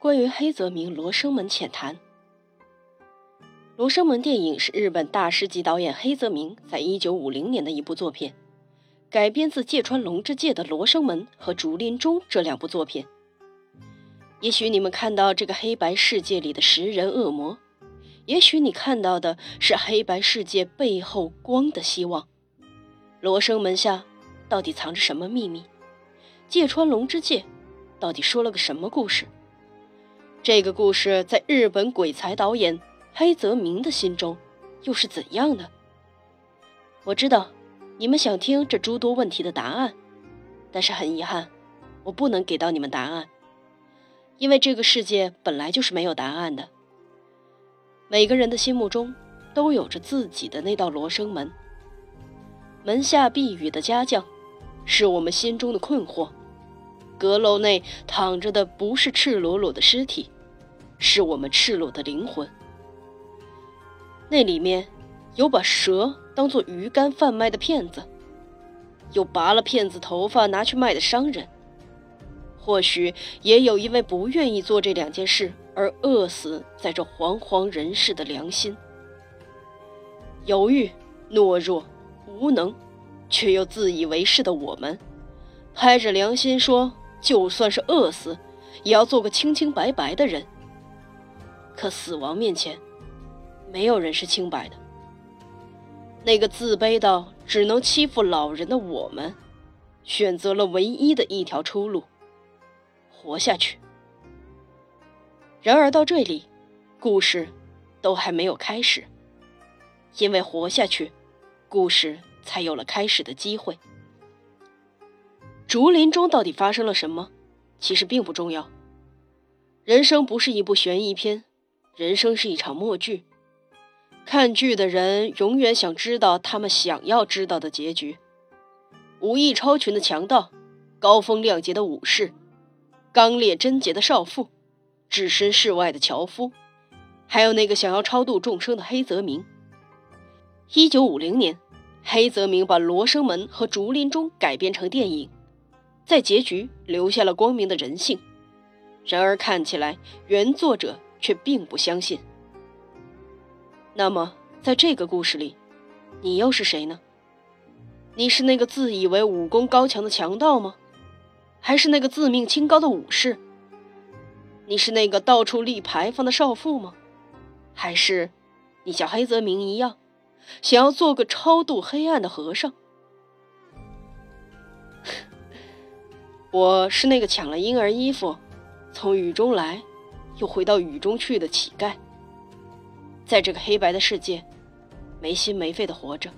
关于黑泽明《罗生门》浅谈。《罗生门》电影是日本大师级导演黑泽明在一九五零年的一部作品，改编自芥川龙之介的《罗生门》和《竹林中》这两部作品。也许你们看到这个黑白世界里的食人恶魔，也许你看到的是黑白世界背后光的希望。罗生门下到底藏着什么秘密？芥川龙之介到底说了个什么故事？这个故事在日本鬼才导演黑泽明的心中又是怎样的？我知道你们想听这诸多问题的答案，但是很遗憾，我不能给到你们答案，因为这个世界本来就是没有答案的。每个人的心目中都有着自己的那道罗生门，门下避雨的家将，是我们心中的困惑。阁楼内躺着的不是赤裸裸的尸体，是我们赤裸的灵魂。那里面有把蛇当做鱼竿贩卖的骗子，有拔了骗子头发拿去卖的商人，或许也有因为不愿意做这两件事而饿死在这惶惶人世的良心。犹豫、懦弱、无能，却又自以为是的我们，拍着良心说。就算是饿死，也要做个清清白白的人。可死亡面前，没有人是清白的。那个自卑到只能欺负老人的我们，选择了唯一的一条出路：活下去。然而到这里，故事都还没有开始，因为活下去，故事才有了开始的机会。竹林中到底发生了什么？其实并不重要。人生不是一部悬疑片，人生是一场默剧。看剧的人永远想知道他们想要知道的结局。武艺超群的强盗，高风亮节的武士，刚烈贞洁的少妇，置身事外的樵夫，还有那个想要超度众生的黑泽明。一九五零年，黑泽明把《罗生门》和《竹林中》改编成电影。在结局留下了光明的人性，然而看起来原作者却并不相信。那么，在这个故事里，你又是谁呢？你是那个自以为武功高强的强盗吗？还是那个自命清高的武士？你是那个到处立牌坊的少妇吗？还是你像黑泽明一样，想要做个超度黑暗的和尚？我是那个抢了婴儿衣服，从雨中来，又回到雨中去的乞丐，在这个黑白的世界，没心没肺的活着。